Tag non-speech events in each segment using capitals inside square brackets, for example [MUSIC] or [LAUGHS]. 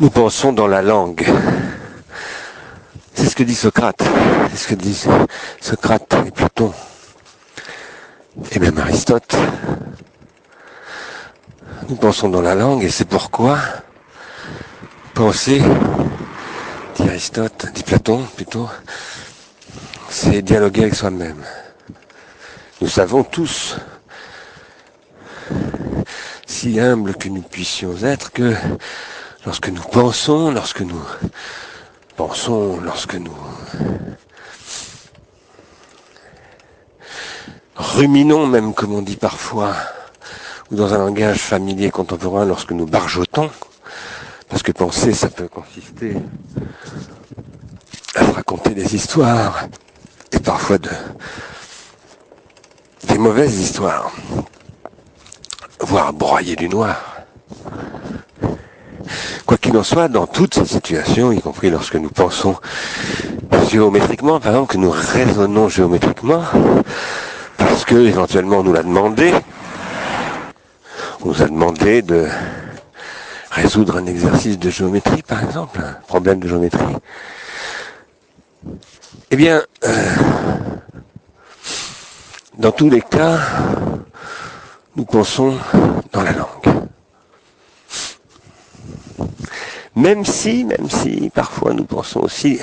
Nous pensons dans la langue. C'est ce que dit Socrate. C'est ce que disent Socrate et Platon. Et même Aristote. Nous pensons dans la langue et c'est pourquoi penser, dit Aristote, dit Platon plutôt, c'est dialoguer avec soi-même. Nous savons tous, si humbles que nous puissions être, que lorsque nous pensons, lorsque nous pensons, lorsque nous ruminons même, comme on dit parfois, ou dans un langage familier contemporain, lorsque nous barjotons, parce que penser, ça peut consister à raconter des histoires, et parfois de, des mauvaises histoires, voire broyer du noir. Quoi qu'il en soit, dans toutes ces situations, y compris lorsque nous pensons géométriquement, par exemple, que nous raisonnons géométriquement, parce que éventuellement on nous l'a demandé, on nous a demandé de résoudre un exercice de géométrie, par exemple, un problème de géométrie. Eh bien, euh, dans tous les cas, nous pensons dans la langue. Même si, même si, parfois nous pensons aussi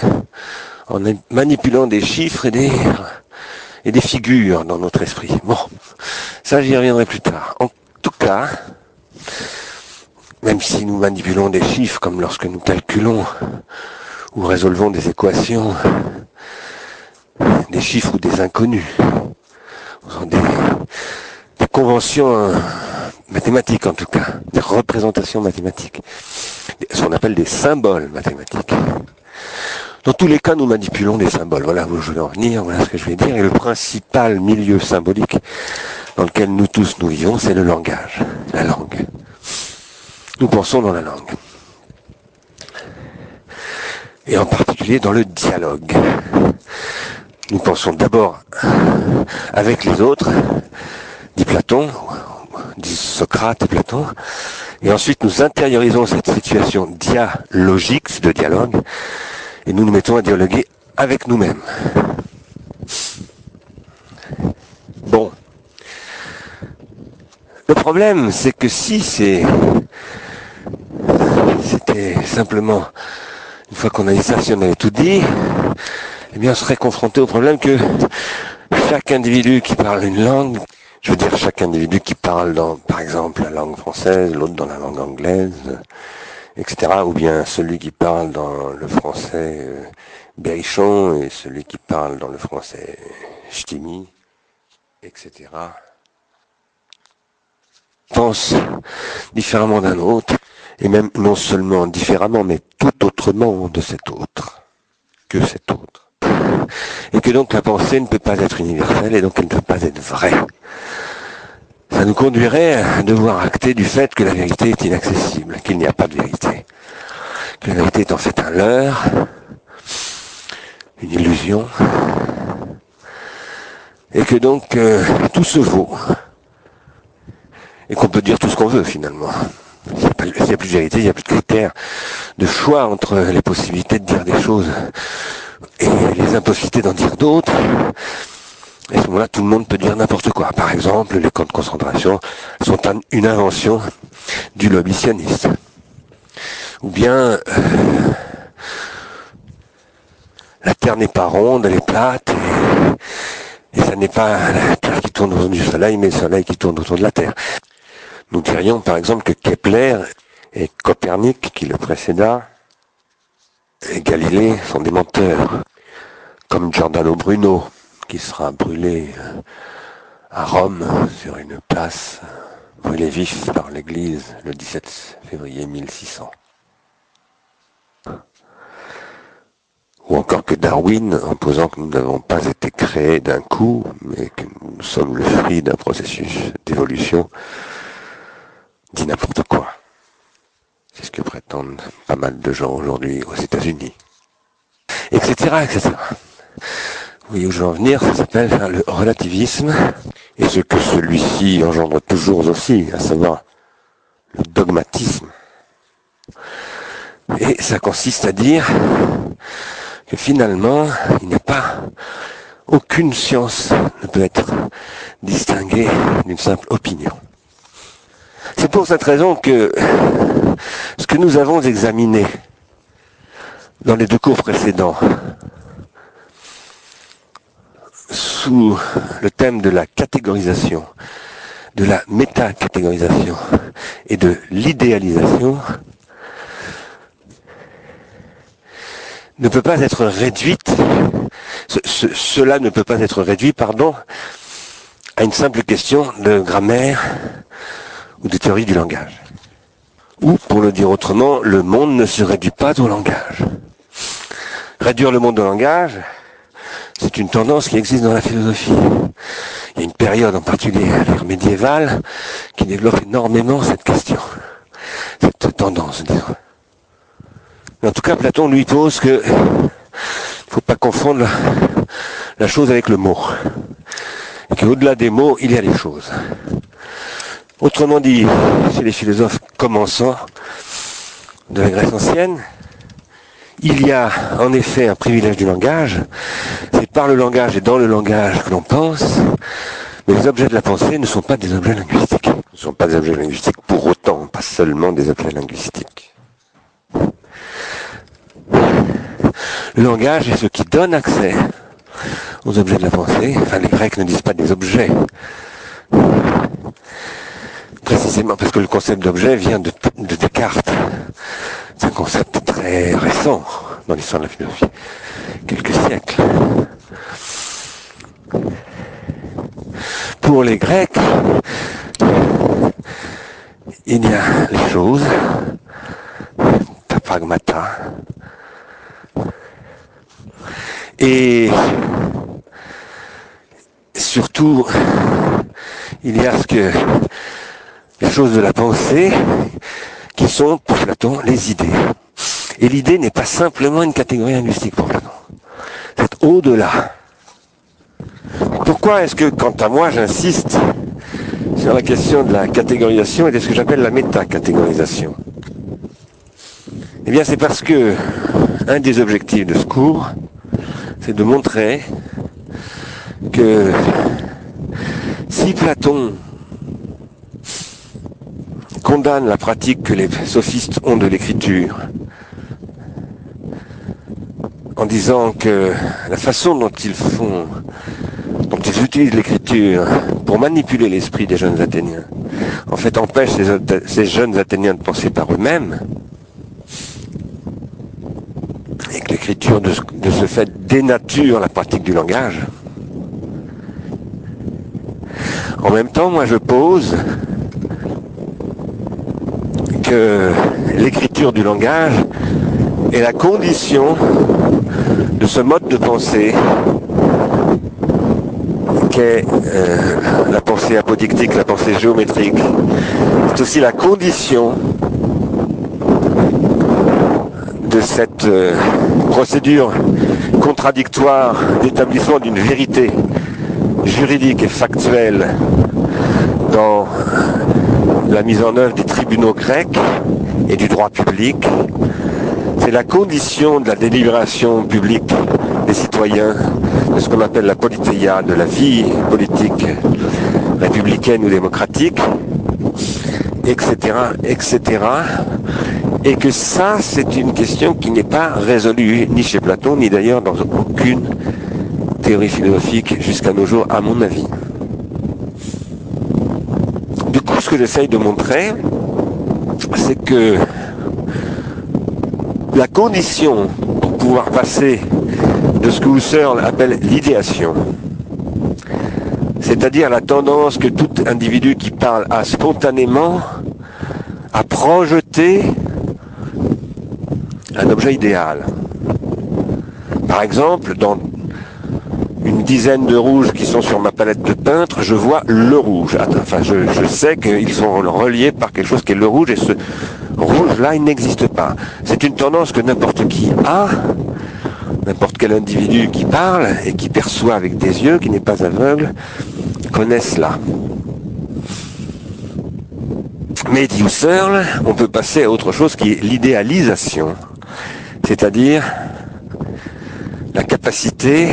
en manipulant des chiffres et des, et des figures dans notre esprit. Bon, ça j'y reviendrai plus tard. En tout cas, même si nous manipulons des chiffres comme lorsque nous calculons ou résolvons des équations, des chiffres ou des inconnus, des, conventions mathématiques en tout cas, des représentations mathématiques, ce qu'on appelle des symboles mathématiques. Dans tous les cas, nous manipulons des symboles. Voilà où je vais en venir, voilà ce que je vais dire. Et le principal milieu symbolique dans lequel nous tous nous vivons, c'est le langage, la langue. Nous pensons dans la langue. Et en particulier dans le dialogue. Nous pensons d'abord avec les autres, dit Platon, dit Socrate et Platon, et ensuite nous intériorisons cette situation dialogique de dialogue, et nous nous mettons à dialoguer avec nous-mêmes. Bon. Le problème, c'est que si c'était simplement, une fois qu'on a dit ça, si on avait tout dit, eh bien on serait confronté au problème que chaque individu qui parle une langue, je veux dire chaque individu qui parle dans, par exemple, la langue française, l'autre dans la langue anglaise, etc., ou bien celui qui parle dans le français euh, berrichon et celui qui parle dans le français ch'timi, etc., pense différemment d'un autre, et même non seulement différemment, mais tout autrement de cet autre, que cet autre. Et que donc la pensée ne peut pas être universelle et donc elle ne peut pas être vraie. Ça nous conduirait à devoir acter du fait que la vérité est inaccessible, qu'il n'y a pas de vérité. Que la vérité est en fait un leurre, une illusion, et que donc euh, tout se vaut, et qu'on peut dire tout ce qu'on veut finalement. S'il n'y a plus de vérité, il n'y a plus de critères de choix entre les possibilités de dire des choses et les impossibilités d'en dire d'autres. Et à ce moment-là, tout le monde peut dire n'importe quoi. Par exemple, les camps de concentration sont une invention du lobby sioniste. Ou bien, euh, la Terre n'est pas ronde, elle est plate, et, et ça n'est pas la Terre qui tourne autour du Soleil, mais le Soleil qui tourne autour de la Terre. Nous dirions par exemple que Kepler et Copernic, qui le précéda, et Galilée sont des menteurs, comme Giordano Bruno, qui sera brûlé euh, à Rome sur une place, brûlé vif par l'Église le 17 février 1600. Ou encore que Darwin, en posant que nous n'avons pas été créés d'un coup, mais que nous sommes le fruit d'un processus d'évolution, dit n'importe quoi. C'est ce que prétendent mal de gens aujourd'hui aux États-Unis. Etc., etc. Voyez où je veux en venir, ça s'appelle le relativisme, et ce que celui-ci engendre toujours aussi, à savoir le dogmatisme. Et ça consiste à dire que finalement, il n'y a pas aucune science ne peut être distinguée d'une simple opinion. C'est pour cette raison que ce que nous avons examiné dans les deux cours précédents, sous le thème de la catégorisation, de la métacatégorisation et de l'idéalisation, ne peut pas être réduite, cela ne peut pas être réduit, pardon, à une simple question de grammaire ou de théorie du langage. Ou, pour le dire autrement, le monde ne se réduit pas au langage. Réduire le monde au langage, c'est une tendance qui existe dans la philosophie. Il y a une période en particulier, l'ère médiévale, qui développe énormément cette question, cette tendance, disons. Mais en tout cas, Platon lui pose que faut pas confondre la, la chose avec le mot. Et qu'au-delà des mots, il y a des choses. Autrement dit, chez les philosophes commençants de la Grèce ancienne, il y a en effet un privilège du langage. C'est par le langage et dans le langage que l'on pense. Mais les objets de la pensée ne sont pas des objets linguistiques. Ne sont pas des objets linguistiques pour autant, pas seulement des objets linguistiques. Le langage est ce qui donne accès aux objets de la pensée. Enfin, les Grecs ne disent pas des objets. Précisément parce que le concept d'objet vient de, de Descartes. C'est un concept très récent dans l'histoire de la philosophie. Quelques siècles. Pour les Grecs, il y a les choses, ta pragmata, et surtout, il y a ce que les choses de la pensée qui sont pour Platon les idées. Et l'idée n'est pas simplement une catégorie linguistique pour Platon. C'est au-delà. Pourquoi est-ce que, quant à moi, j'insiste sur la question de la catégorisation et de ce que j'appelle la métacatégorisation? Eh bien, c'est parce que un des objectifs de ce cours, c'est de montrer que si Platon condamne la pratique que les sophistes ont de l'écriture, en disant que la façon dont ils font, dont ils utilisent l'écriture pour manipuler l'esprit des jeunes Athéniens, en fait empêche ces, jeunes Athéniens de penser par eux-mêmes, et que l'écriture de, ce fait dénature la pratique du langage. En même temps, moi je pose que l'écriture du langage est la condition de ce mode de pensée qu'est euh, la pensée apodictique, la pensée géométrique. C'est aussi la condition de cette euh, procédure contradictoire d'établissement d'une vérité juridique et factuelle dans la mise en œuvre des tribunaux grecs et du droit public. C'est la condition de la délibération publique des citoyens, de ce qu'on appelle la politéia, de la vie politique républicaine ou démocratique, etc., etc. Et que ça, c'est une question qui n'est pas résolue ni chez Platon, ni d'ailleurs dans aucune théorie philosophique jusqu'à nos jours, à mon avis. Du coup, ce que j'essaye de montrer, c'est que la condition pour pouvoir passer de ce que Husserl appelle l'idéation, c'est-à-dire la tendance que tout individu qui parle a spontanément à projeter un objet idéal. Par exemple, dans une dizaine de rouges qui sont sur ma palette de peintre, je vois le rouge. Enfin, je, je sais qu'ils sont reliés par quelque chose qui est le rouge et ce rouge-là, il n'existe pas. C'est une tendance que n'importe qui a, n'importe quel individu qui parle et qui perçoit avec des yeux, qui n'est pas aveugle, connaît cela. Mais dit Husserl, on peut passer à autre chose qui est l'idéalisation, c'est-à-dire la capacité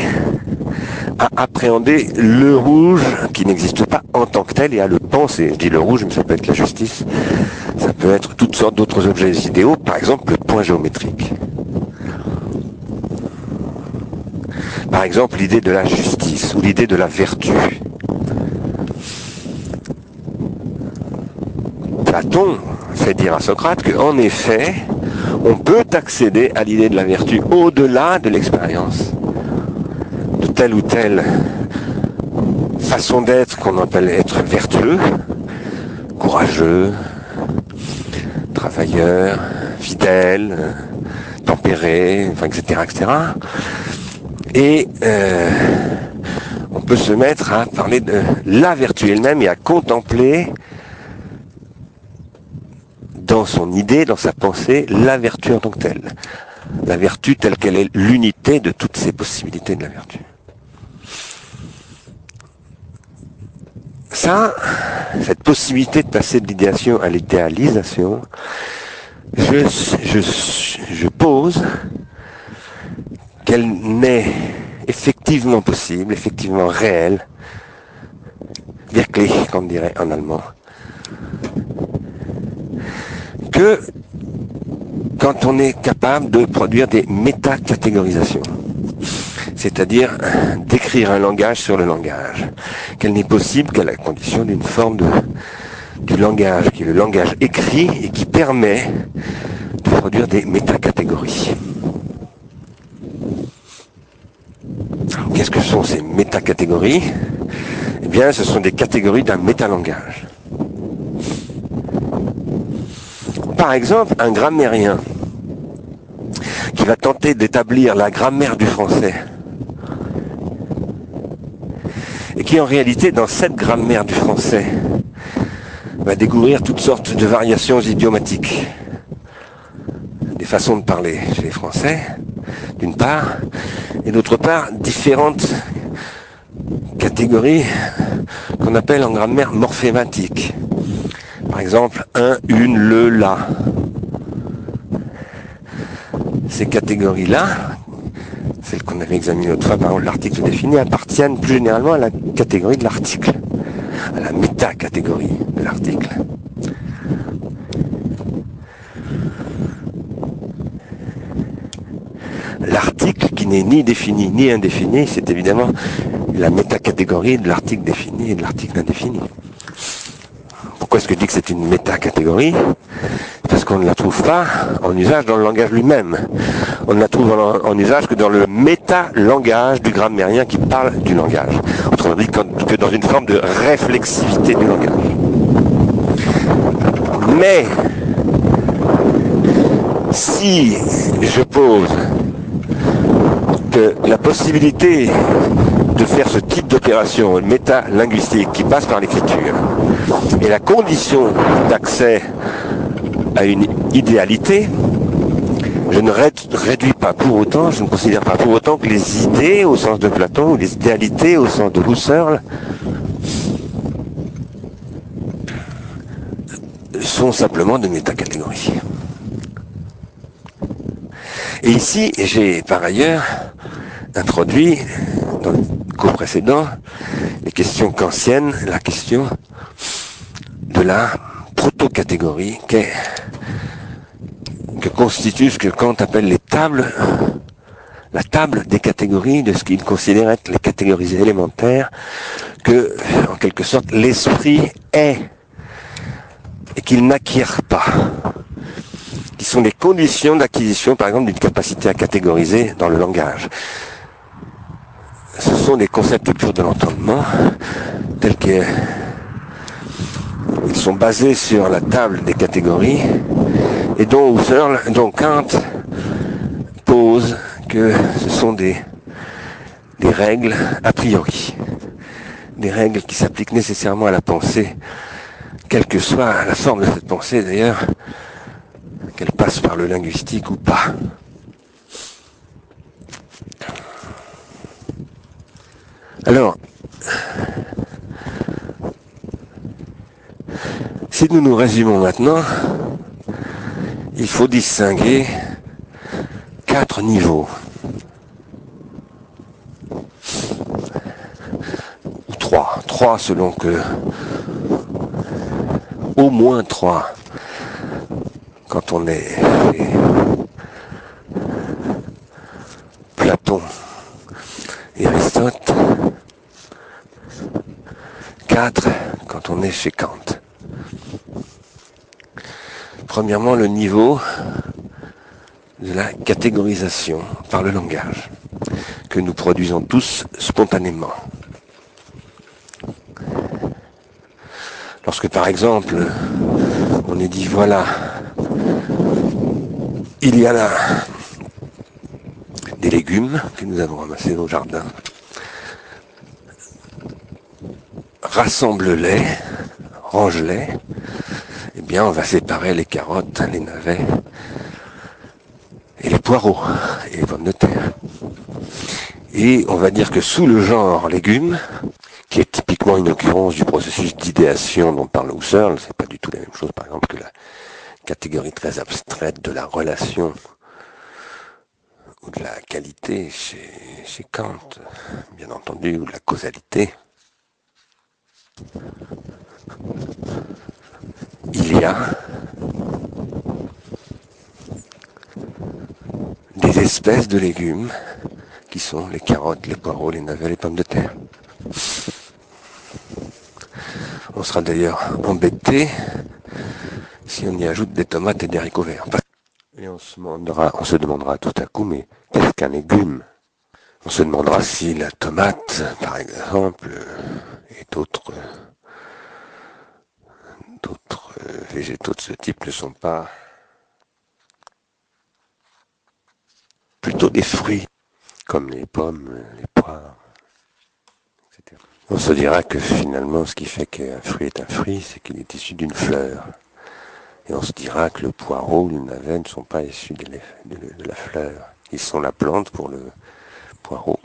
à appréhender le rouge qui n'existe pas en tant que tel et à le penser. Je dis le rouge, mais ça peut être la justice, ça peut être toutes sortes d'autres objets idéaux, par exemple le point géométrique. Par exemple l'idée de la justice ou l'idée de la vertu. Platon fait dire à Socrate qu'en effet, on peut accéder à l'idée de la vertu au-delà de l'expérience telle ou telle façon d'être qu'on appelle être vertueux, courageux, travailleur, fidèle, tempéré, etc., etc. Et euh, on peut se mettre à parler de la vertu elle-même et à contempler dans son idée, dans sa pensée, la vertu en tant que telle. La vertu telle qu'elle est l'unité de toutes ces possibilités de la vertu. Ça, cette possibilité de passer de l'idéation à l'idéalisation, je, pose qu'elle n'est effectivement possible, effectivement réelle, wirklich, comme dirait en allemand, que quand on est capable de produire des métacatégorisations, c'est-à-dire d'écrire un langage sur le langage, qu'elle n'est possible qu'à la condition d'une forme du langage, qui est le langage écrit et qui permet de produire des métacatégories. Qu'est-ce que sont ces métacatégories? Eh bien, ce sont des catégories d'un métalangage. Par exemple, un grammairien qui va tenter d'établir la grammaire du français et qui en réalité, dans cette grammaire du français, va découvrir toutes sortes de variations idiomatiques, des façons de parler chez les Français, d'une part, et d'autre part, différentes catégories qu'on appelle en grammaire morphématique. Par exemple, un, une, le, la. Ces catégories-là, qu'on avait examinées autrefois par l'article défini, appartiennent plus généralement à la catégorie de l'article, à la métacatégorie de l'article. L'article qui n'est ni défini ni indéfini, c'est évidemment la métacatégorie de l'article défini et de l'article indéfini. Pourquoi est-ce que je dis que c'est une métacatégorie? Parce qu'on ne la trouve pas en usage dans le langage lui-même. On ne la trouve en, usage que dans le métalangage du grammairien qui parle du langage. Autrement dit, que dans une forme de réflexivité du langage. Mais, si je pose que la possibilité de faire ce type d'opération métalinguistique qui passe par l'écriture et la condition d'accès à une idéalité, je ne réduis pas pour autant, je ne considère pas pour autant que les idées au sens de Platon ou les idéalités au sens de Husserl sont simplement de métacatégories. Et ici, j'ai par ailleurs introduit dans le cours précédent les questions kantiennes, la question de la proto-catégorie que constitue ce que Kant appelle les tables, la table des catégories de ce qu'il considère être les catégories élémentaires que, en quelque sorte, l'esprit est et qu'il n'acquiert pas qui sont des conditions d'acquisition, par exemple, d'une capacité à catégoriser dans le langage. Ce sont des concepts purs de l'entendement, tels qu'ils sont basés sur la table des catégories, et dont Husserl, dont Kant pose que ce sont des, des règles a priori, des règles qui s'appliquent nécessairement à la pensée, quelle que soit la forme de cette pensée d'ailleurs, qu'elle passe par le linguistique ou pas. Alors, Si nous nous résumons maintenant, il faut distinguer quatre niveaux. Ou trois. Trois selon que... Au moins trois. Quand on est Platon et Aristote. Quatre quand on est chez Kant. Premièrement, le niveau de la catégorisation par le langage, que nous produisons tous spontanément. Lorsque par exemple, on est dit, voilà, il y a là des légumes que nous avons ramassés au jardin, rassemble-les, range-les, on va séparer les carottes, les navets, et les poireaux et les pommes de terre. Et on va dire que sous le genre légumes, qui est typiquement une occurrence du processus d'idéation dont parle Husserl, c'est pas du tout la même chose par exemple que la catégorie très abstraite de la relation ou de la qualité chez, chez Kant, bien entendu, ou de la causalité. Il y a des espèces de légumes qui sont les carottes, les poireaux, les navets, les pommes de terre. On sera d'ailleurs embêté si on y ajoute des tomates et des haricots verts. Et on se demandera, on se demandera tout à coup, mais qu'est-ce qu'un légume? On se demandera si la tomate, par exemple, et d'autres d'autres végétaux de ce type ne sont pas plutôt des fruits, comme les pommes, les poires, etc. On se dira que finalement, ce qui fait qu'un fruit est un fruit, c'est qu'il est issu d'une fleur. Et on se dira que le poireau le navet ne sont pas issus de, la fleur. Ils sont la plante pour le poireau,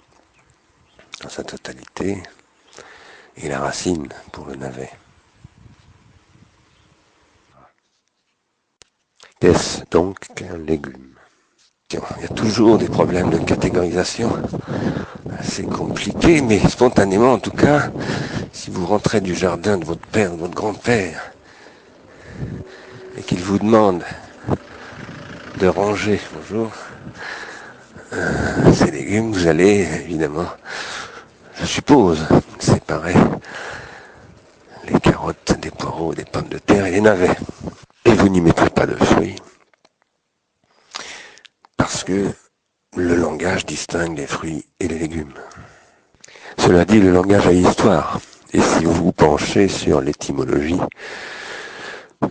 dans sa totalité, et la racine pour le navet. Qu'est-ce donc qu'un légume il y a toujours des problèmes de catégorisation assez compliqués, mais spontanément en tout cas, si vous rentrez du jardin de votre père de votre grand-père et qu'il vous demande de ranger, bonjour, euh, ces légumes, vous allez évidemment, je suppose, séparer les carottes des poireaux, des pommes de terre et les navets. Et vous n'y mettrez pas de fruits parce que le langage distingue les fruits et les légumes. Cela dit, le langage a histoire. Et si vous vous penchez sur l'étymologie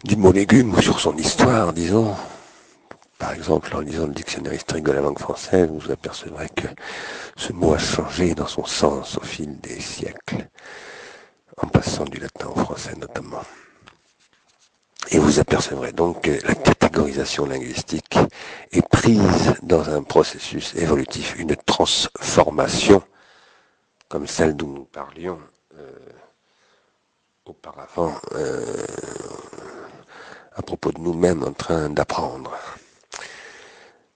du mot légume ou sur son histoire, disons, par exemple, en lisant le dictionnaire historique de la langue française, vous apercevrez que ce mot a changé dans son sens au fil des siècles, en passant du latin au français notamment. Et vous apercevrez donc que la catégorisation linguistique est prise dans un processus évolutif, une transformation comme celle dont nous parlions euh, auparavant euh, à propos de nous-mêmes en train d'apprendre.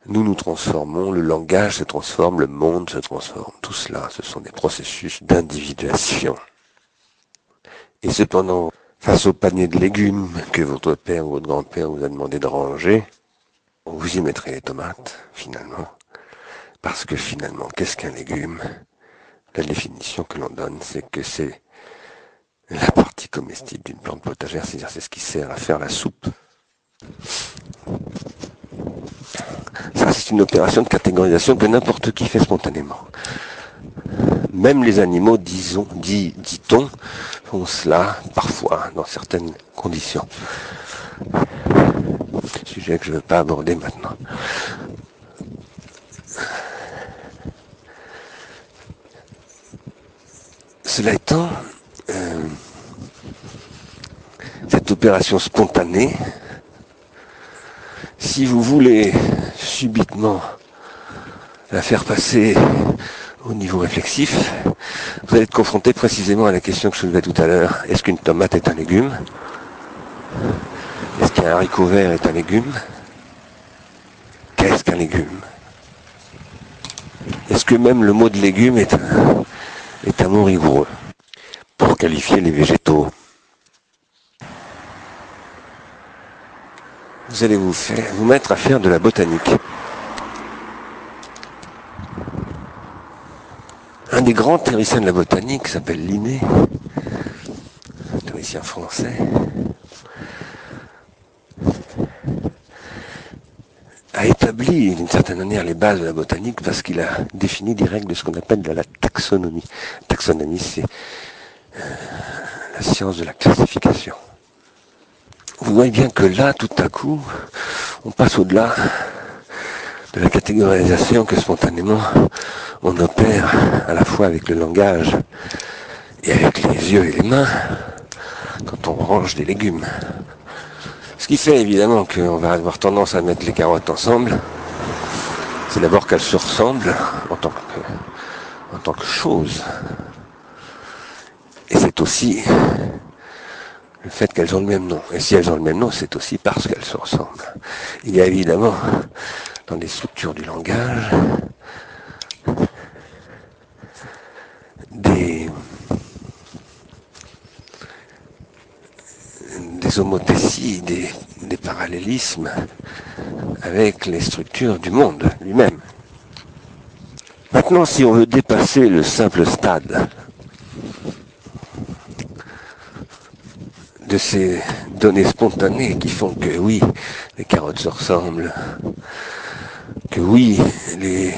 Nous nous transformons, le langage se transforme, le monde se transforme. Tout cela, ce sont des processus d'individuation. Et cependant, face au panier de légumes que votre père ou votre grand-père vous a demandé de ranger, vous y mettrez les tomates, finalement. Parce que finalement, qu'est-ce qu'un légume? La définition que l'on donne, c'est que c'est la partie comestible d'une plante potagère, c'est-à-dire c'est ce qui sert à faire la soupe. Ça, c'est une opération de catégorisation que n'importe qui fait spontanément. Même les animaux, disons, dit, dit-on, font cela parfois dans certaines conditions. Sujet que je ne veux pas aborder maintenant. Cela étant, euh, cette opération spontanée, si vous voulez subitement la faire passer au niveau réflexif, vous allez être confronté précisément à la question que je soulevais tout à l'heure. Est-ce qu'une tomate est un légume? Est-ce qu'un haricot vert est un légume? Qu'est-ce qu'un légume? Est-ce que même le mot de légume est un, mot rigoureux? Pour qualifier les végétaux. Vous allez vous mettre à faire de la botanique. Un des grands théoriciens de la botanique s'appelle Linné, théoricien français, a établi d'une certaine manière les bases de la botanique parce qu'il a défini des règles de ce qu'on appelle de la taxonomie. Taxonomie, c'est euh, la science de la classification. Vous voyez bien que là, tout à coup, on passe au-delà de la catégorisation que spontanément on opère à la fois avec le langage et avec les yeux et les mains quand on range des légumes. Ce qui fait évidemment qu'on va avoir tendance à mettre les carottes ensemble, c'est d'abord qu'elles se ressemblent en tant que, en chose. Et c'est aussi le fait qu'elles ont le même nom. Et si elles ont le même nom, c'est aussi parce qu'elles se ressemblent. Il y a évidemment dans les structures du langage des, homothéties, des, des parallélismes avec les structures du monde lui-même. Maintenant, si on veut dépasser le simple stade de ces données spontanées qui font que oui, les carottes se ressemblent, que oui, les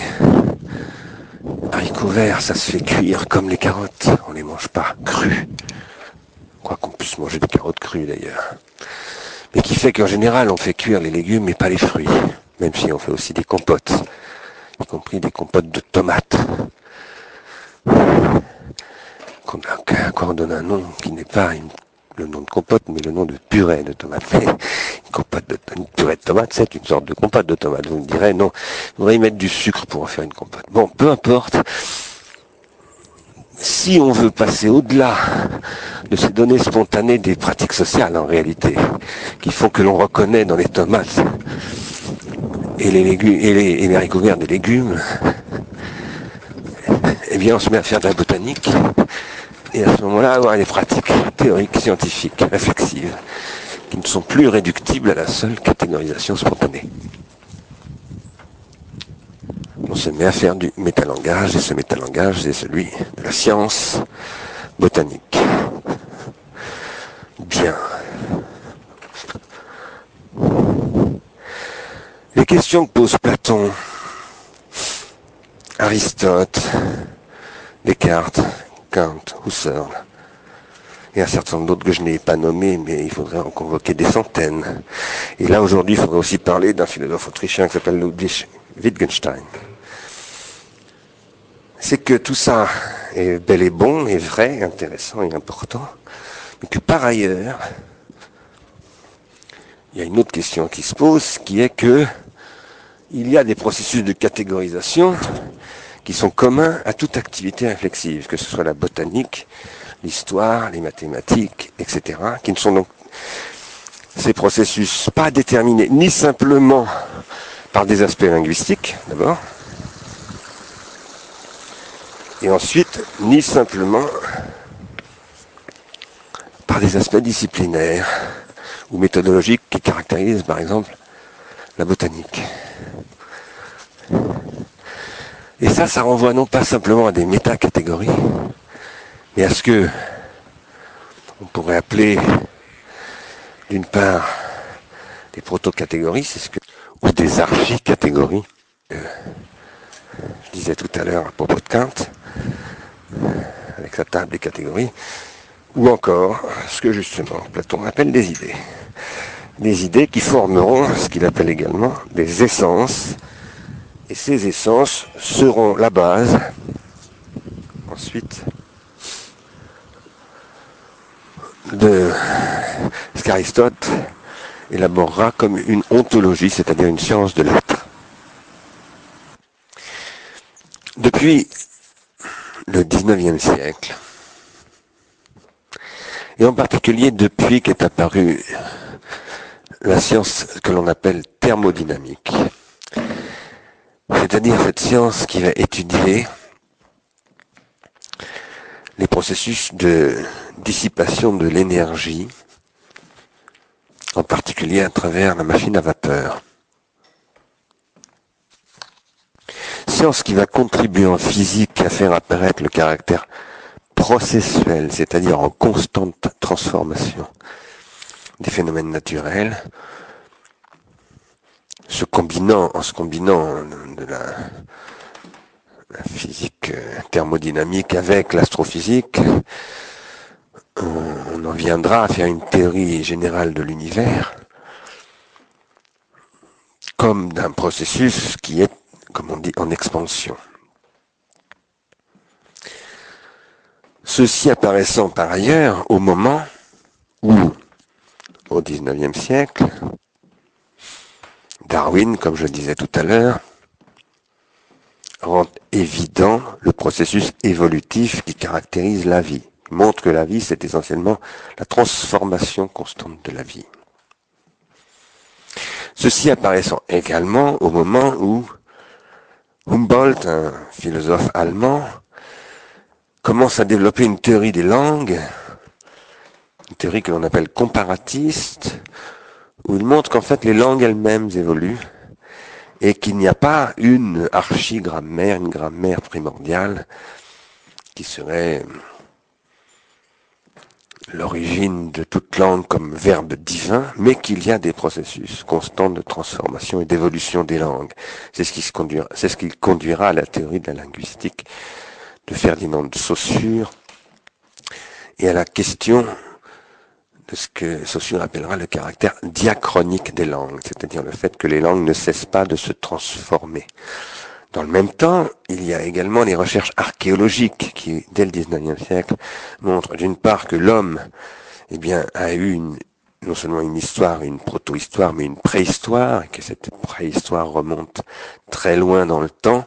haricots verts, ça se fait cuire comme les carottes, on les mange pas crues. Quoi qu'on puisse manger des carottes crues d'ailleurs. Mais qui fait qu'en général, on fait cuire les légumes mais pas les fruits. Même si on fait aussi des compotes, y compris des compotes de tomates. Qu'on donne un nom qui n'est pas une le nom de compote, mais le nom de purée de tomate. [LAUGHS] une, compote de, une purée de tomate, c'est une sorte de compote de tomate. Vous me direz, non, il faudrait y mettre du sucre pour en faire une compote. Bon, peu importe. Si on veut passer au-delà de ces données spontanées des pratiques sociales, en réalité, qui font que l'on reconnaît dans les tomates et les légumes et les, et les des légumes, eh bien, on se met à faire de la botanique et à ce moment-là avoir des pratiques théoriques, scientifiques, réflexives, qui ne sont plus réductibles à la seule catégorisation spontanée. On se met à faire du métalangage, et ce métalangage, c'est celui de la science botanique. Bien. Les questions que pose Platon, Aristote, Descartes, Kant, Husserl, et un certain nombre d'autres que je n'ai pas nommés, mais il faudrait en convoquer des centaines. Et là, aujourd'hui, il faudrait aussi parler d'un philosophe autrichien qui s'appelle Ludwig Wittgenstein. C'est que tout ça est bel et bon, et vrai, intéressant et important, mais que par ailleurs, il y a une autre question qui se pose, qui est que il y a des processus de catégorisation qui sont communs à toute activité réflexive, que ce soit la botanique, l'histoire, les mathématiques, etc., qui ne sont donc ces processus pas déterminés ni simplement par des aspects linguistiques, d'abord, et ensuite, ni simplement par des aspects disciplinaires ou méthodologiques qui caractérisent, par exemple, la botanique. Et ça, ça renvoie non pas simplement à des métacatégories, mais à ce que on pourrait appeler d'une part des proto-catégories, ou des archi-catégories. Euh, je disais tout à l'heure à propos de Kant, avec sa table des catégories, ou encore ce que justement Platon appelle des idées. Des idées qui formeront ce qu'il appelle également des essences et ces essences seront la base, ensuite, de ce qu'Aristote élaborera comme une ontologie, c'est-à-dire une science de l'être. Depuis le XIXe siècle, et en particulier depuis qu'est apparu la science que l'on appelle thermodynamique. C'est-à-dire cette science qui va étudier les processus de dissipation de l'énergie, en particulier à travers la machine à vapeur. Science qui va contribuer en physique à faire apparaître le caractère processuel, c'est-à-dire en constante transformation des phénomènes naturels, se combinant, en se combinant de la, physique euh, thermodynamique avec l'astrophysique, on, en viendra à faire une théorie générale de l'univers comme d'un processus qui est, comme on dit, en expansion. Ceci apparaissant par ailleurs au moment où, au XIXe siècle, Darwin, comme je disais tout à l'heure, rend évident le processus évolutif qui caractérise la vie. Il montre que la vie, c'est essentiellement la transformation constante de la vie. Ceci apparaissant également au moment où Humboldt, un philosophe allemand, commence à développer une théorie des langues, une théorie que l'on appelle comparatiste, où il montre qu'en fait les langues elles-mêmes évoluent et qu'il n'y a pas une archigrammaire, une grammaire primordiale qui serait l'origine de toute langue comme verbe divin, mais qu'il y a des processus constants de transformation et d'évolution des langues. C'est ce qui conduira, c'est ce qui conduira à la théorie de la linguistique de Ferdinand de Saussure et à la question de ce que Saussure appellera le caractère diachronique des langues, c'est-à-dire le fait que les langues ne cessent pas de se transformer. Dans le même temps, il y a également les recherches archéologiques qui, dès le XIXe siècle, montrent d'une part que l'homme, eh bien, a eu une, non seulement une histoire, une proto-histoire, mais une préhistoire, et que cette préhistoire remonte très loin dans le temps,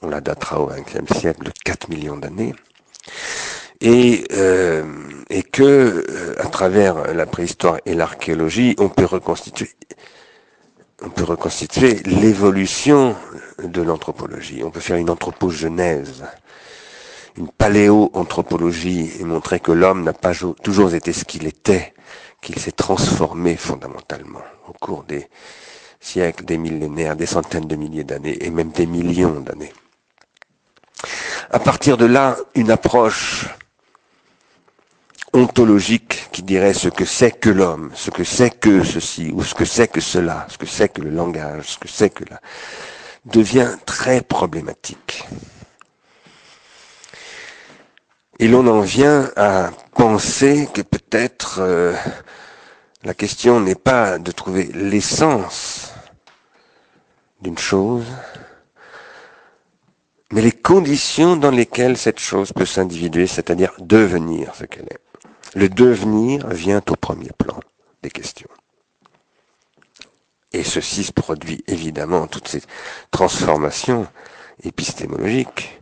on la datera au XXe siècle de 4 millions d'années, et, euh, et que euh, à travers la préhistoire et l'archéologie, on peut reconstituer on peut reconstituer l'évolution de l'anthropologie. On peut faire une anthropogenèse, une paléoanthropologie et montrer que l'homme n'a pas toujours été ce qu'il était, qu'il s'est transformé fondamentalement au cours des siècles, des millénaires, des centaines de milliers d'années et même des millions d'années. À partir de là, une approche ontologique qui dirait ce que c'est que l'homme, ce que c'est que ceci, ou ce que c'est que cela, ce que c'est que le langage, ce que c'est que là, devient très problématique. Et l'on en vient à penser que peut-être euh, la question n'est pas de trouver l'essence d'une chose, mais les conditions dans lesquelles cette chose peut s'individuer, c'est-à-dire devenir ce qu'elle est. Le devenir vient au premier plan des questions. Et ceci se produit évidemment, toutes ces transformations épistémologiques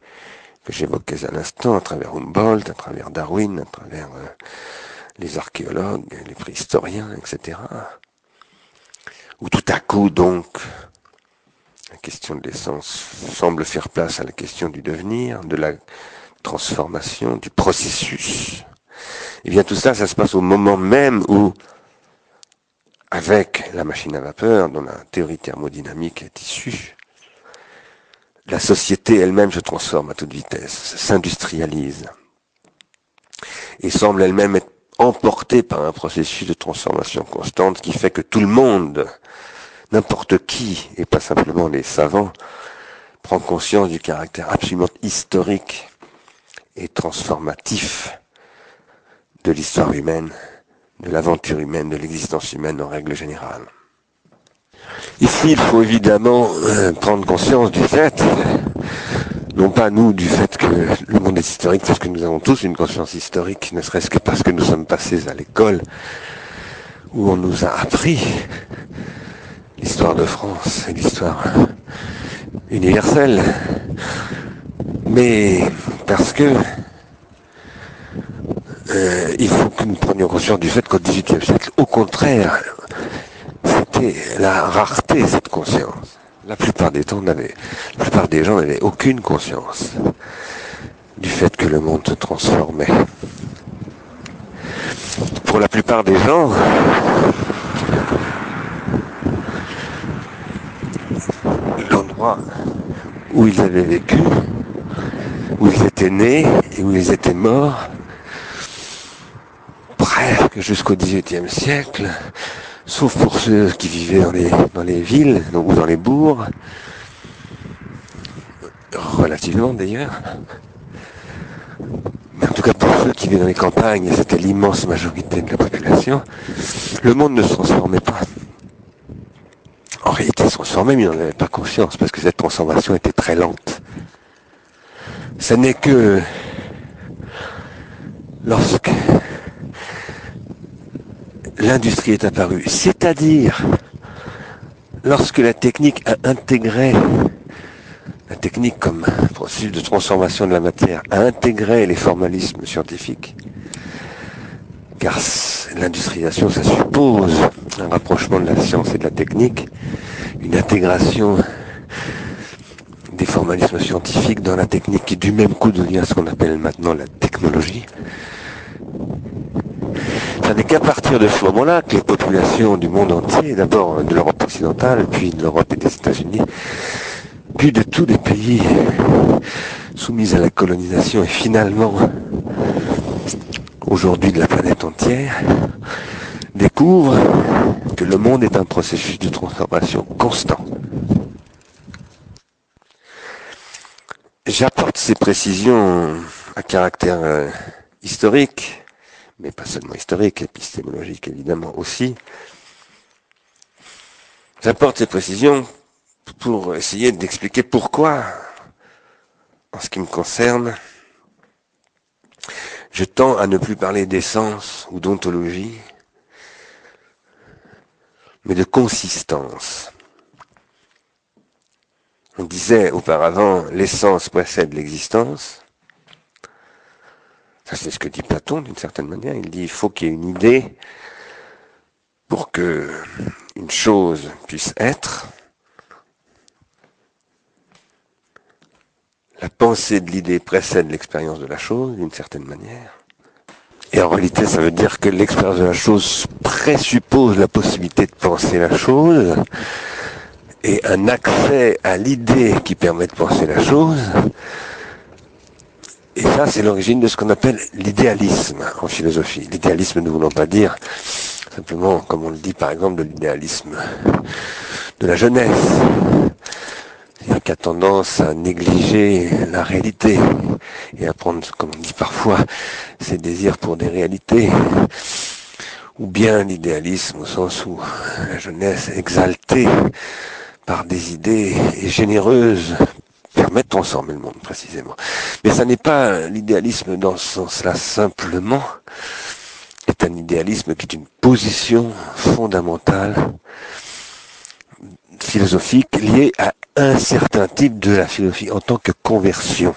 que j'évoquais à l'instant, à travers Humboldt, à travers Darwin, à travers euh, les archéologues, les préhistoriens, etc. Où tout à coup, donc, la question de l'essence semble faire place à la question du devenir, de la transformation, du processus. Eh bien tout ça, ça se passe au moment même où, avec la machine à vapeur, dont la théorie thermodynamique est issue, la société elle-même se transforme à toute vitesse, s'industrialise, et semble elle-même être emportée par un processus de transformation constante qui fait que tout le monde n'importe qui, et pas simplement les savants, prend conscience du caractère absolument historique et transformatif de l'histoire humaine, de l'aventure humaine, de l'existence humaine en règle générale. Ici, il faut évidemment euh, prendre conscience du fait, non pas nous du fait que le monde est historique, parce que nous avons tous une conscience historique, ne serait-ce que parce que nous sommes passés à l'école, où on nous a appris l'histoire de France et l'histoire universelle. Mais parce que euh, il faut que nous prenions conscience du fait qu'au XVIIIe siècle, au contraire, était la rareté cette conscience. La plupart des temps, la plupart des gens n'avaient aucune conscience du fait que le monde se transformait. Pour la plupart des gens, l'endroit où ils avaient vécu, où ils étaient nés et où ils étaient morts, jusqu'au XVIIIe siècle, sauf pour ceux qui vivaient dans les, dans les villes ou dans les bourgs, relativement d'ailleurs. Mais en tout cas pour ceux qui vivaient dans les campagnes, c'était l'immense majorité de la population, le monde ne se transformait pas. En réalité, il se transformait, mais il n'en avait pas conscience, parce que cette transformation était très lente. Ce n'est que lorsque l'industrie est apparue, c'est-à-dire lorsque la technique a intégré, la technique comme processus de transformation de la matière, a intégré les formalismes scientifiques, car l'industrialisation, ça suppose un rapprochement de la science et de la technique, une intégration des formalismes scientifiques dans la technique qui du même coup devient ce qu'on appelle maintenant la technologie. Ce n'est qu'à partir de ce moment-là que les populations du monde entier, d'abord de l'Europe occidentale, puis de l'Europe et des États-Unis, puis de tous les pays soumis à la colonisation et finalement aujourd'hui de la planète entière, découvrent que le monde est un processus de transformation constant. J'apporte ces précisions à caractère euh, historique, mais pas seulement historique, épistémologique évidemment aussi. J'apporte ces précisions pour essayer d'expliquer pourquoi, en ce qui me concerne, je tends à ne plus parler d'essence ou d'ontologie, mais de consistance. On disait auparavant l'essence précède l'existence. C'est ce que dit Platon d'une certaine manière. Il dit il faut qu'il y ait une idée pour que une chose puisse être. La pensée de l'idée précède l'expérience de la chose d'une certaine manière. Et en réalité, ça veut dire que l'expérience de la chose présuppose la possibilité de penser la chose et un accès à l'idée qui permet de penser la chose. Et ça, c'est l'origine de ce qu'on appelle l'idéalisme en philosophie. L'idéalisme ne voulant pas dire simplement, comme on le dit par exemple, de l'idéalisme de la jeunesse, qui a tendance à négliger la réalité et à prendre, comme on dit parfois, ses désirs pour des réalités, ou bien l'idéalisme au sens où la jeunesse exaltée par des idées et généreuse transformer le monde précisément. Mais ça n'est pas l'idéalisme dans ce sens-là simplement, c'est un idéalisme qui est une position fondamentale philosophique liée à un certain type de la philosophie en tant que conversion.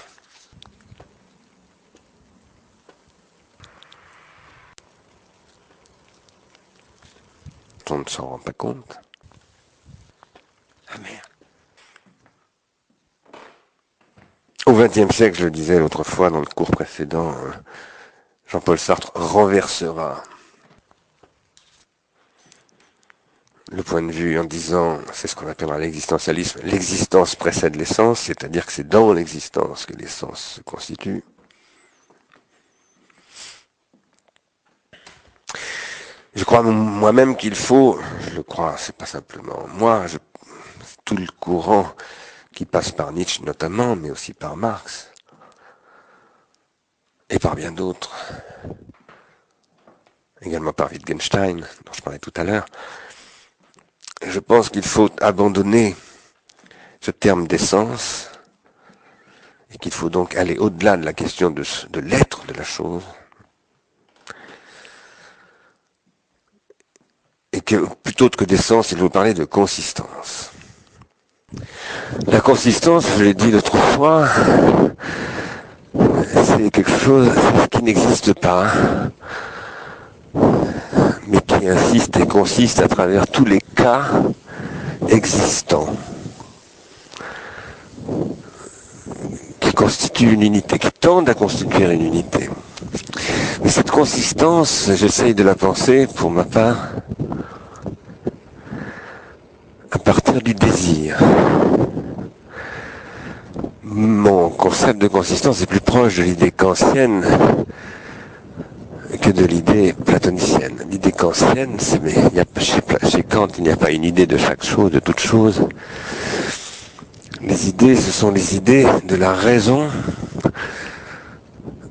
On ne s'en rend pas compte. Ah merde. Au XXe siècle, je le disais l'autre fois dans le cours précédent, euh, Jean-Paul Sartre renversera le point de vue en disant, c'est ce qu'on appellera l'existentialisme, l'existence précède l'essence, c'est-à-dire que c'est dans l'existence que l'essence se constitue. Je crois moi-même qu'il faut, je le crois, c'est pas simplement moi, je, tout le courant qui passe par Nietzsche notamment, mais aussi par Marx, et par bien d'autres, également par Wittgenstein, dont je parlais tout à l'heure, je pense qu'il faut abandonner ce terme d'essence et qu'il faut donc aller au-delà de la question de, de l'être de la chose et que plutôt que d'essence, il faut parler de consistance. La consistance, je l'ai dit l'autre fois, c'est quelque chose qui n'existe pas, mais qui insiste et consiste à travers tous les cas existants qui constituent une unité, qui tendent à constituer une unité. Mais cette consistance, j'essaye de la penser, pour ma part, à partir du désir. Mon concept de consistance est plus proche de l'idée kantienne que de l'idée platonicienne. L'idée kantienne, c'est mais chez, chez Kant, il n'y a pas une idée de chaque chose, de toute chose. Les idées, ce sont les idées de la raison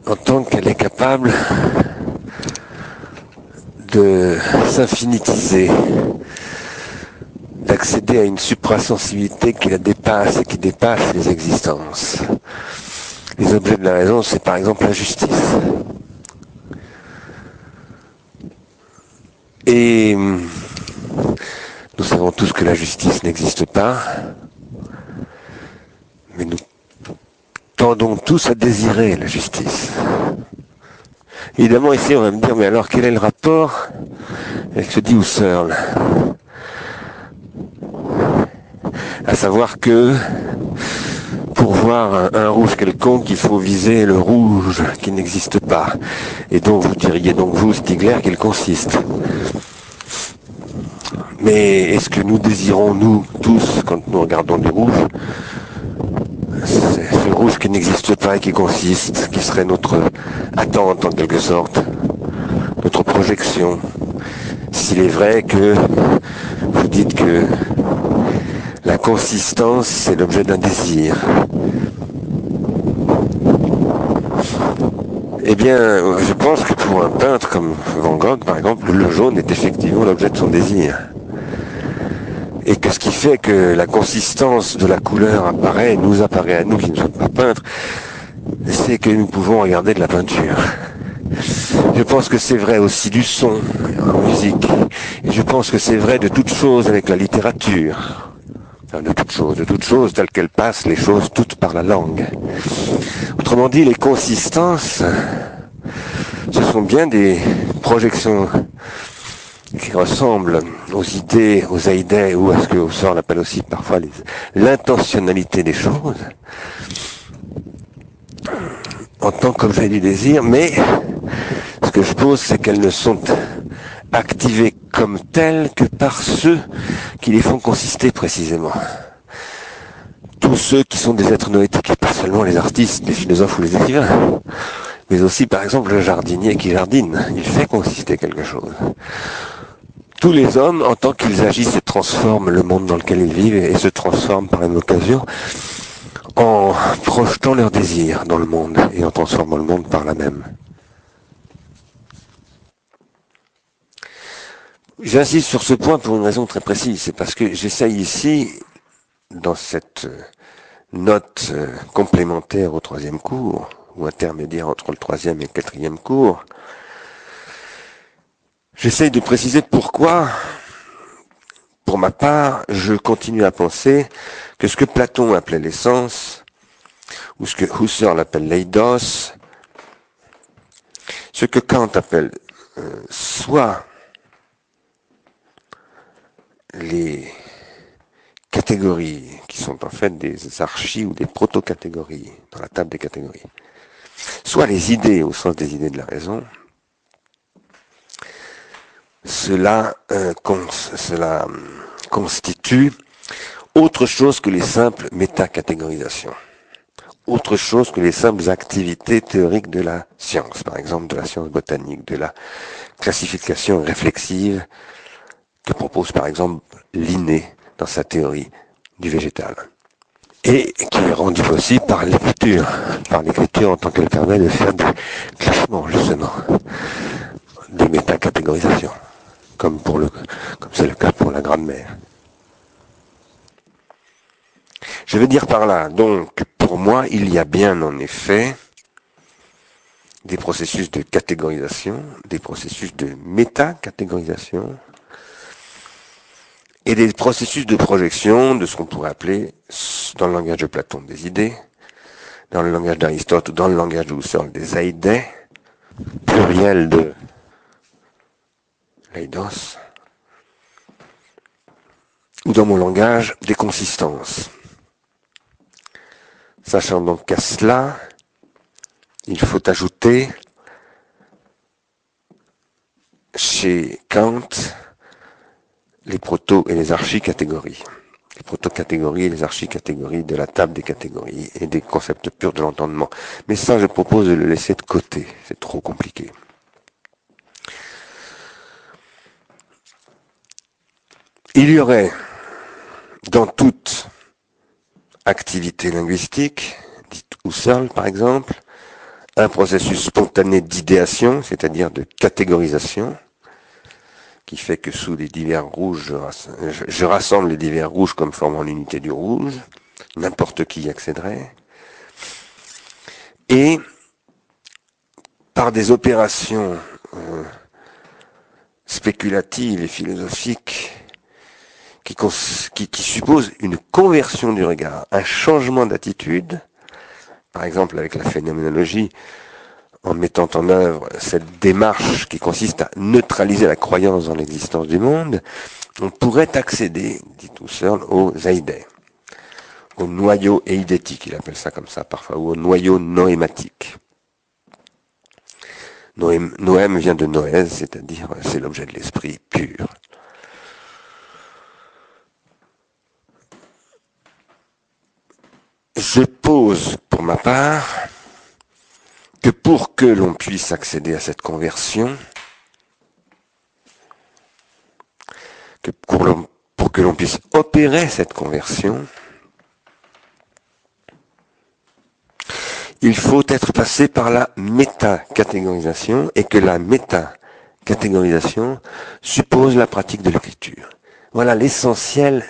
en tant qu'elle est capable de s'infinitiser, d'accéder à une suprasensibilité qui la dépasse et qui dépasse les existences. Les objets de la raison, c'est par exemple la justice. Et nous savons tous que la justice n'existe pas, mais nous tendons tous à désirer la justice. Évidemment, ici, on va me dire, mais alors, quel est le rapport? Avec ce dit Husserl À savoir que, pour voir un, rouge quelconque, il faut viser le rouge qui n'existe pas. Et donc, vous diriez donc, vous, Stigler, qu'il consiste mais est-ce que nous désirons, nous tous, quand nous regardons du rouge, ce rouge qui n'existe pas et qui consiste, qui serait notre attente en quelque sorte, notre projection? S'il est vrai que vous dites que la consistance, c'est l'objet d'un désir. Eh bien, je pense que pour un peintre comme Van Gogh, par exemple, le jaune est effectivement l'objet de son désir et que ce qui fait que la consistance de la couleur apparaît, nous apparaît à nous qui ne sommes pas peintres, c'est que nous pouvons regarder de la peinture. Je pense que c'est vrai aussi du son en musique. Et je pense que c'est vrai de toute chose avec la littérature. De toute chose, de toute chose telles qu'elles passent les choses toutes par la langue. Autrement dit, les consistances, ce sont bien des projections qui ressemble aux idées, aux idées, ou à ce que sort appelle aussi parfois l'intentionnalité des choses, en tant qu'objet du désir, mais ce que je pose, c'est qu'elles ne sont activées comme telles que par ceux qui les font consister précisément. Tous ceux qui sont des êtres noétiques, pas seulement les artistes, les philosophes ou les écrivains, mais aussi par exemple le jardinier qui jardine, il fait consister quelque chose tous les hommes, en tant qu'ils agissent et transforment le monde dans lequel ils vivent et se transforment par une occasion en projetant leurs désirs dans le monde et en transformant le monde par la même. J'insiste sur ce point pour une raison très précise, c'est parce que j'essaye ici, dans cette note complémentaire au troisième cours, ou intermédiaire entre le troisième et le quatrième cours, J'essaye de préciser pourquoi, pour ma part, je continue à penser que ce que Platon appelait l'essence, ou ce que Husserl appelle l'eidos, ce que Kant appelle euh, les catégories qui sont en fait des archis ou des proto-catégories dans la table des catégories, soit les idées au sens des idées de la raison, cela, euh, cela hum, constitue autre chose que les simples métacatégorisations, autre chose que les simples activités théoriques de la science, par exemple de la science botanique, de la classification réflexive que propose par exemple Linné dans sa théorie du végétal et qui est rendu possible par l'écriture, par l'écriture en tant qu'elle permet de faire des classements justement, des métacatégorisations comme comme c'est le cas pour la grammaire. Je veux dire par là, donc, pour moi, il y a bien en effet des processus de catégorisation, des processus de méta-catégorisation, et des processus de projection de ce qu'on pourrait appeler, dans le langage de Platon, des idées, dans le langage d'Aristote dans le langage de Husserl, des aïdés, pluriel de l'aidos, ou dans mon langage, des consistances. Sachant donc qu'à cela, il faut ajouter chez Kant les proto- et les archi-catégories. Les proto-catégories et les archi-catégories de la table des catégories et des concepts purs de l'entendement. Mais ça, je propose de le laisser de côté. C'est trop compliqué. Il y aurait dans toute activité linguistique, dite Husserl par exemple, un processus spontané d'idéation, c'est-à-dire de catégorisation, qui fait que sous les divers rouges, je rassemble les divers rouges comme formant l'unité du rouge, n'importe qui y accéderait, et par des opérations euh, spéculatives et philosophiques qui, qui, qui supposent une conversion du regard, un changement d'attitude, par exemple avec la phénoménologie, en mettant en œuvre cette démarche qui consiste à neutraliser la croyance dans l'existence du monde, on pourrait accéder, dit Husserl, au Zaïdé, au noyau éidétique, il appelle ça comme ça parfois, ou au noyau noématique. Noème, vient de noèse, c'est-à-dire c'est l'objet de l'esprit pur. Je pose pour ma part que pour que l'on puisse accéder à cette conversion, que pour, que l'on puisse opérer cette conversion, il faut être passé par la méta-catégorisation et que la méta-catégorisation suppose la pratique de l'écriture. Voilà l'essentiel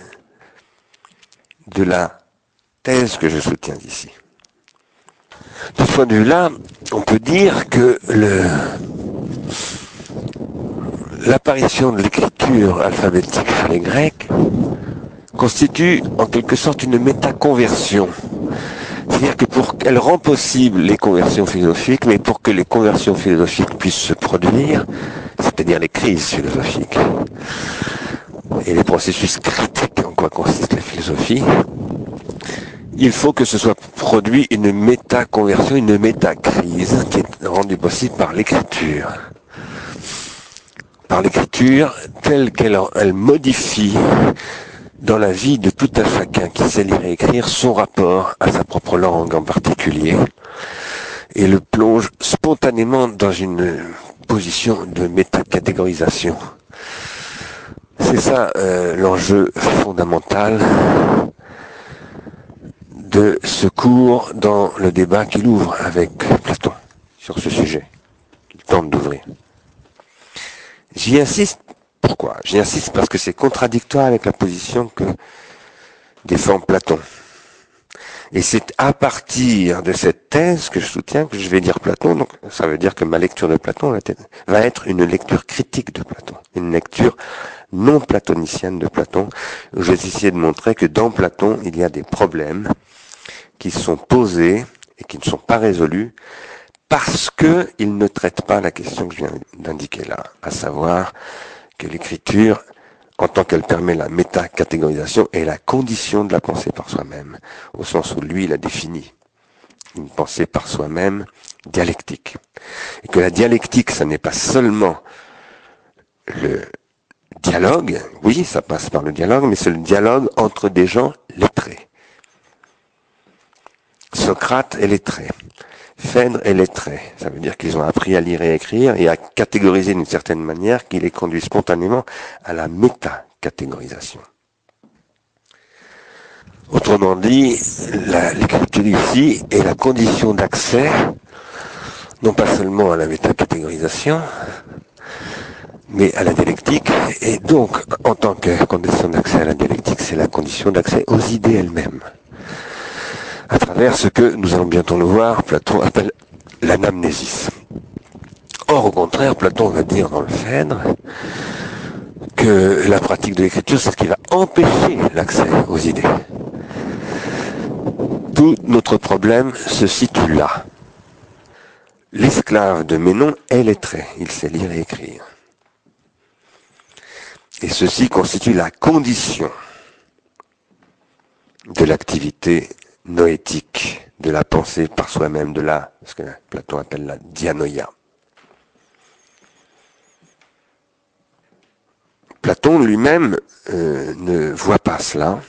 de la thèse que je soutiens ici. De ce point de vue-là, on peut dire que l'apparition de l'écriture alphabétique chez les Grecs constitue en quelque sorte une métaconversion. C'est-à-dire qu'elle rend possible les conversions philosophiques, mais pour que les conversions philosophiques puissent se produire, c'est-à-dire les crises philosophiques et les processus critiques en quoi consiste la philosophie, il faut que ce soit produit une méta-conversion, une méta-crise qui est rendue possible par l'écriture. Par l'écriture telle qu'elle elle modifie dans la vie de tout un chacun qui sait lire et écrire son rapport à sa propre langue en particulier et le plonge spontanément dans une position de métacatégorisation. C'est ça euh, l'enjeu fondamental de ce cours dans le débat qu'il ouvre avec Platon sur ce sujet, qu'il tente d'ouvrir. J'y insiste, pourquoi? J'y insiste parce que c'est contradictoire avec la position que défend Platon. Et c'est à partir de cette thèse que je soutiens que je vais dire Platon. Donc, ça veut dire que ma lecture de Platon va être une lecture critique de Platon, une lecture non platonicienne de Platon. Je vais essayer de montrer que dans Platon, il y a des problèmes qui sont posés et qui ne sont pas résolus parce qu'ils ne traitent pas la question que je viens d'indiquer là, à savoir que l'écriture, en tant qu'elle permet la métacatégorisation, est la condition de la pensée par soi-même, au sens où lui la définit. Une pensée par soi-même dialectique. Et que la dialectique, ça n'est pas seulement le dialogue, oui, ça passe par le dialogue, mais c'est le dialogue entre des gens. Socrate est lettré. Phèdre est lettré. Ça veut dire qu'ils ont appris à lire et écrire et à catégoriser d'une certaine manière qui les conduit spontanément à la méta-catégorisation. Autrement dit, l'écriture ici est la condition d'accès, non pas seulement à la métacatégorisation, mais à la dialectique. Et donc, en tant que condition d'accès à la dialectique, c'est la condition d'accès aux idées elles-mêmes à travers ce que, nous allons bientôt le voir, Platon appelle l'anamnésis. Or, au contraire, Platon va dire dans le Phèdre que la pratique de l'écriture, c'est ce qui va empêcher l'accès aux idées. Tout notre problème se situe là. L'esclave de Ménon est lettré, il sait lire et écrire. Et ceci constitue la condition de l'activité noétique, de la pensée par soi-même, de la, ce que Platon appelle la dianoïa. Platon lui-même euh, ne voit pas cela.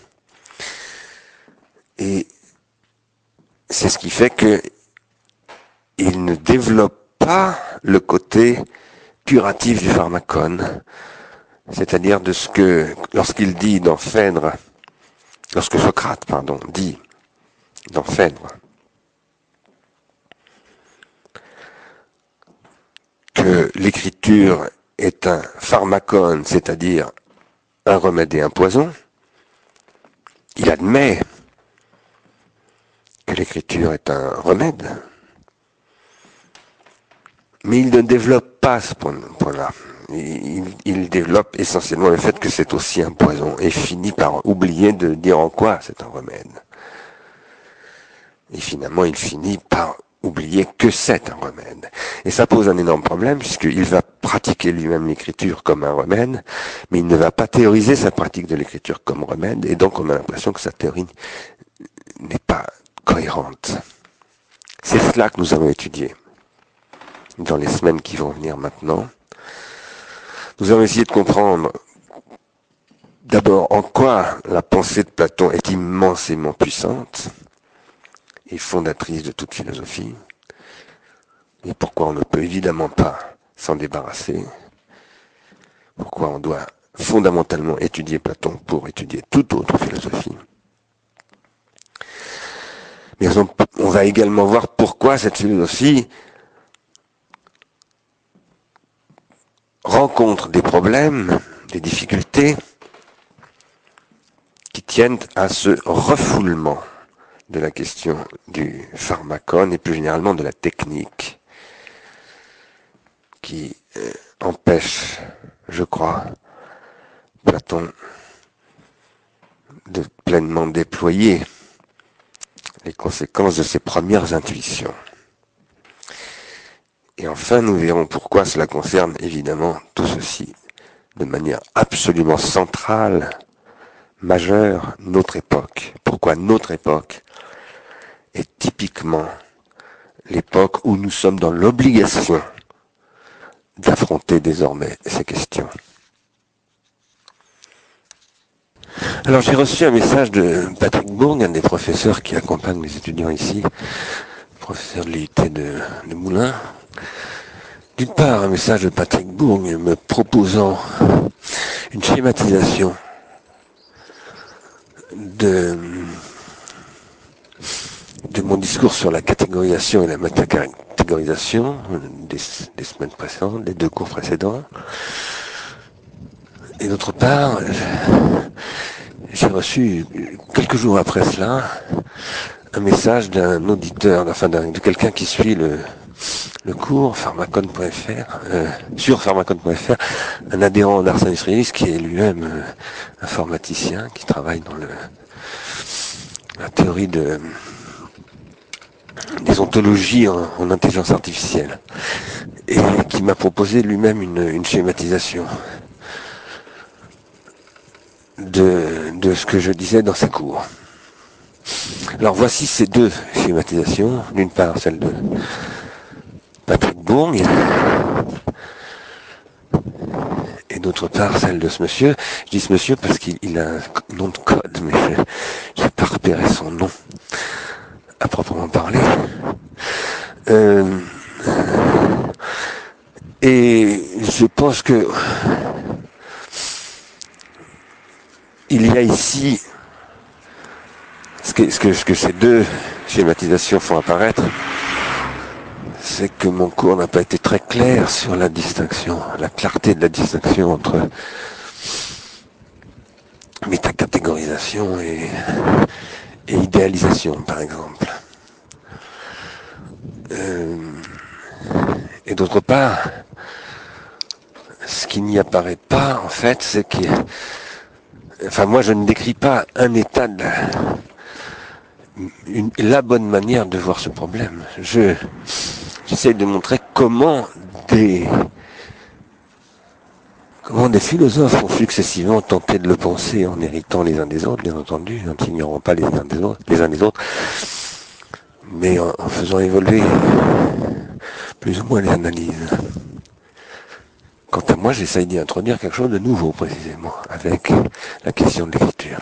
Et c'est ce qui fait que il ne développe pas le côté curatif du pharmacone, c'est-à-dire de ce que, lorsqu'il dit dans Phèdre, lorsque Socrate, pardon, dit dans que l'écriture est un pharmacone, c'est-à-dire un remède et un poison, il admet que l'écriture est un remède, mais il ne développe pas ce point-là. Il, développe essentiellement le fait que c'est aussi un poison et finit par oublier de dire en quoi c'est un remède. Et finalement, il finit par oublier que c'est un remède. Et ça pose un énorme problème puisqu'il va pratiquer lui-même l'écriture comme un remède, mais il ne va pas théoriser sa pratique de l'écriture comme remède, et donc on a l'impression que sa théorie n'est pas cohérente. C'est cela que nous allons étudier dans les semaines qui vont venir maintenant. Nous allons essayer de comprendre d'abord en quoi la pensée de Platon est immensément puissante et fondatrice de toute philosophie, et pourquoi on ne peut évidemment pas s'en débarrasser, pourquoi on doit fondamentalement étudier Platon pour étudier toute autre philosophie? Mais on, va également voir pourquoi cette philosophie rencontre des problèmes, des difficultés qui tiennent à ce refoulement de la question du pharmacone et plus généralement de la technique qui euh, empêche, je crois, Platon de pleinement déployer les conséquences de ses premières intuitions. Et enfin, nous verrons pourquoi cela concerne évidemment tout ceci de manière absolument centrale, majeure, notre époque. Pourquoi notre époque est typiquement l'époque où nous sommes dans l'obligation d'affronter désormais ces questions. Alors j'ai reçu un message de Patrick Bourg, un des professeurs qui accompagne mes étudiants ici, professeur de l'IUT de, Moulins, d'une part, un message de Patrick Bourg me proposant une schématisation de, de mon discours sur la catégorisation et la métacatégorisation des, des semaines précédentes, des deux cours précédents. Et d'autre part, j'ai reçu quelques jours après cela un message d'un auditeur, enfin de quelqu'un qui suit le, le cours pharmacone.fr, euh, sur pharmacone.fr, un adhérent d'Ars Israelis qui est lui-même euh, informaticien, qui travaille dans le, la théorie de, des ontologies en, intelligence artificielle, et qui m'a proposé lui-même une, schématisation de, de ce que je disais dans ses cours. Alors voici ces deux schématisations. D'une part, celle de Patrick Bourg, et d'autre part celle de ce monsieur. Je dis ce monsieur parce qu'il a un nom de code, mais je n'ai pas repéré son nom à proprement. Euh, et je pense que il y a ici ce que, ce que, ce que ces deux schématisations font apparaître, c'est que mon cours n'a pas été très clair sur la distinction, la clarté de la distinction entre métacatégorisation et idéalisation, par exemple. Euh, et d'autre part, ce qui n'y apparaît pas, en fait, c'est que, enfin, moi, je ne décris pas un état de la bonne manière de voir ce problème. Je, j'essaie de montrer comment des, Comment des philosophes ont successivement tenté de le penser en héritant les uns des autres, bien entendu, en s'ignorant pas les uns des autres, les uns des autres, mais en, faisant évoluer plus ou moins les analyses. Quant à moi, j'essaye d'y introduire quelque chose de nouveau, précisément, avec la question de l'écriture.